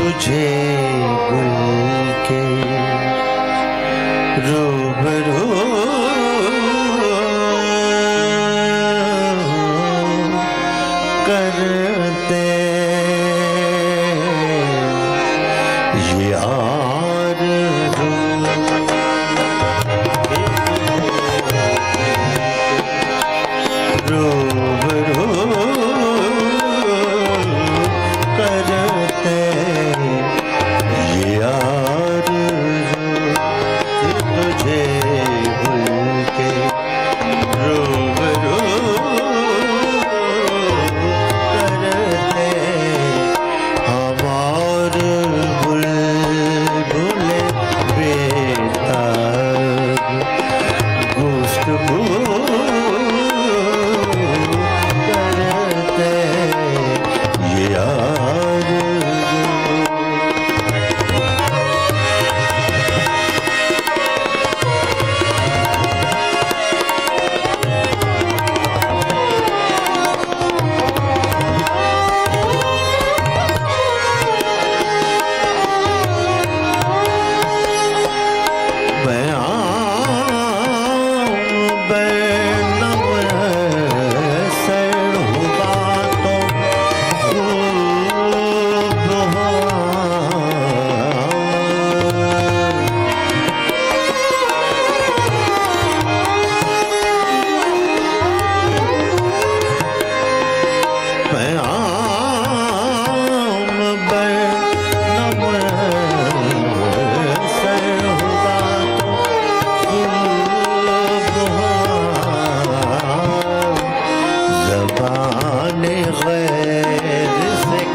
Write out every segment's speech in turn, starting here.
تجھے گل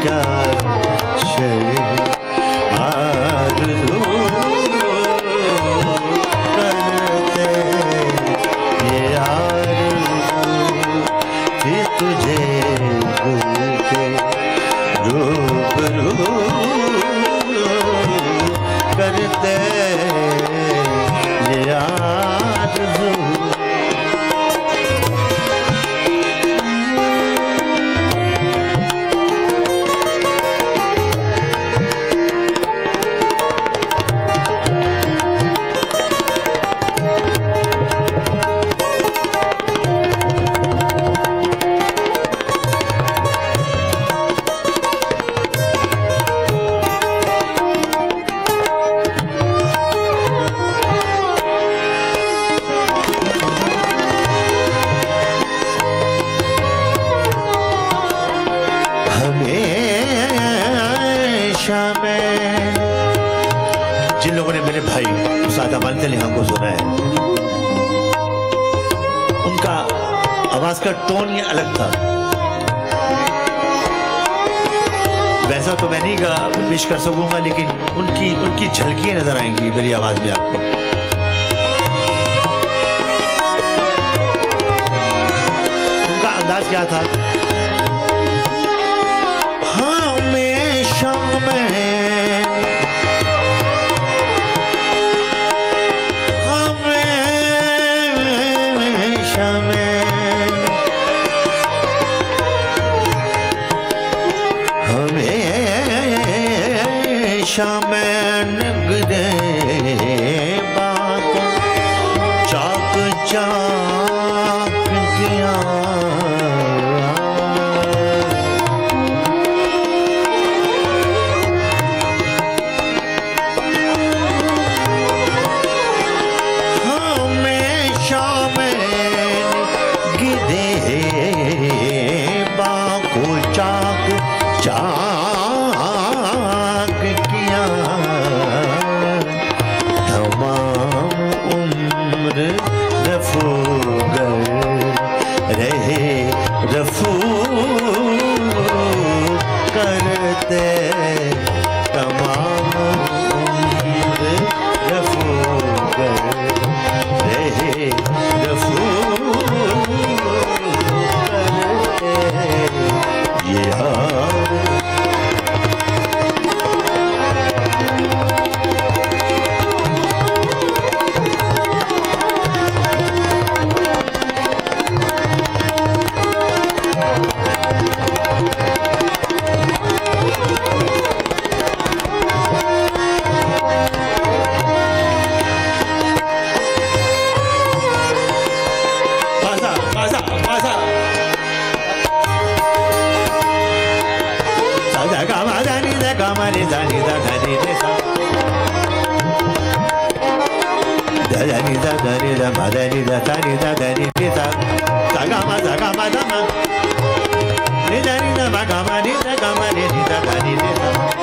کیا آواز کا ٹون یہ الگ تھا۔ ویسا تو میں نہیں گا پیش کر سکوں گا، لیکن ان کی ان کی جھلکیاں نظر آئیں گی میری آواز میں آپ کو۔ انداز کیا تھا؟ شا آشا da ma da ni da ta ni da da ni pi ta ta ga ma da ga ma da ma ni da ni da ma ga ma ni da ga ma ni ni da ni ni da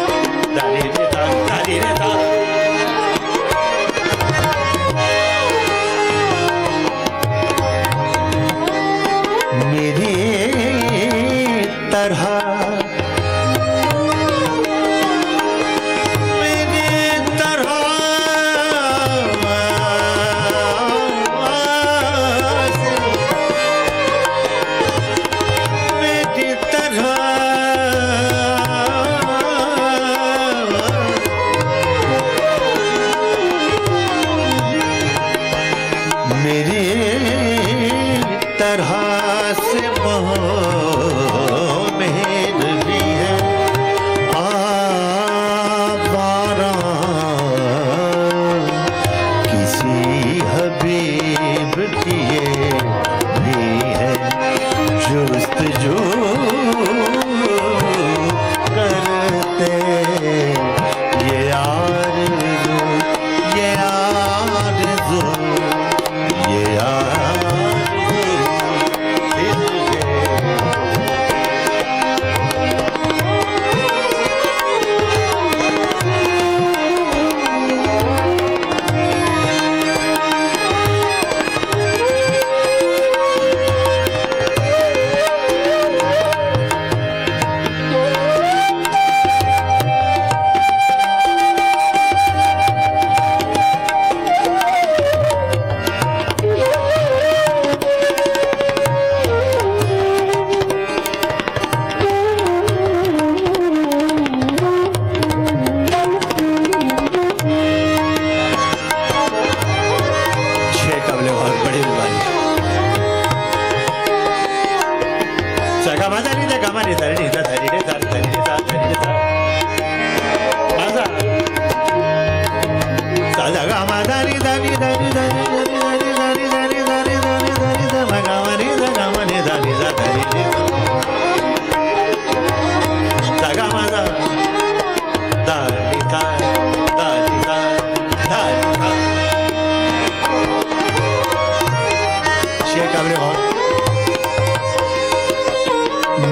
سامنے بھاؤ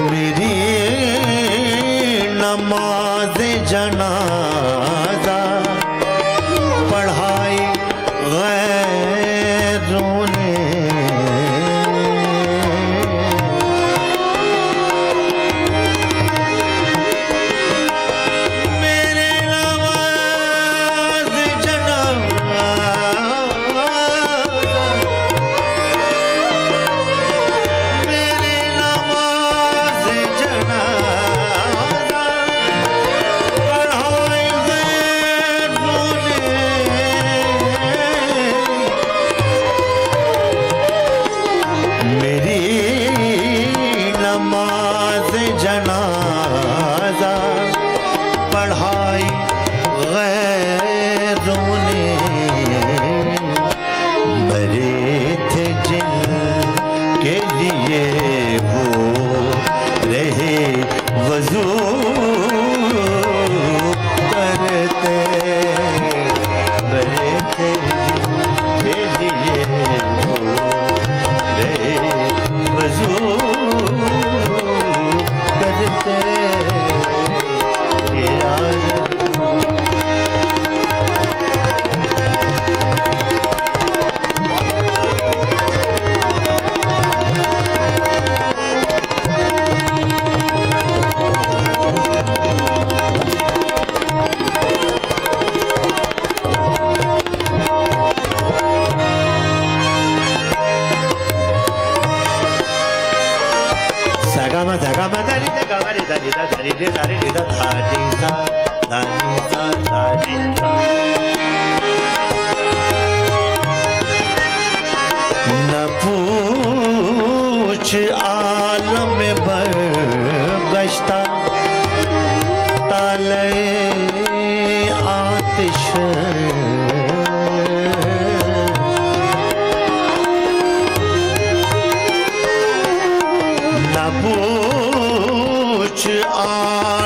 میری نماز جنا کچھ عالم بر گشتا تالے آتش نہ پوچھ آتش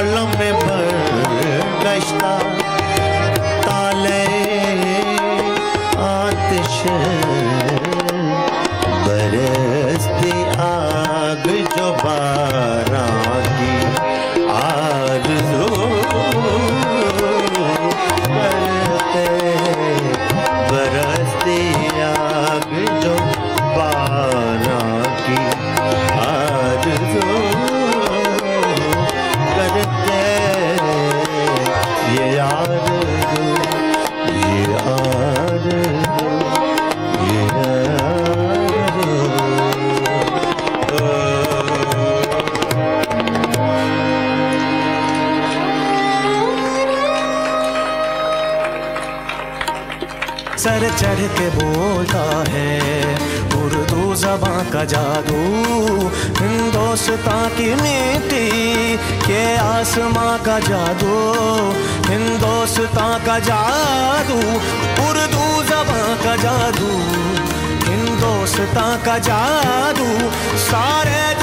سر چڑھ کے بولتا ہے۔ اردو زباں کا جادو ہندوستان کی مٹی کے آسماں کا جادو، ہندوستان کا جادو، اردو زباں کا جادو، ہندوستان کا جادو۔ سارے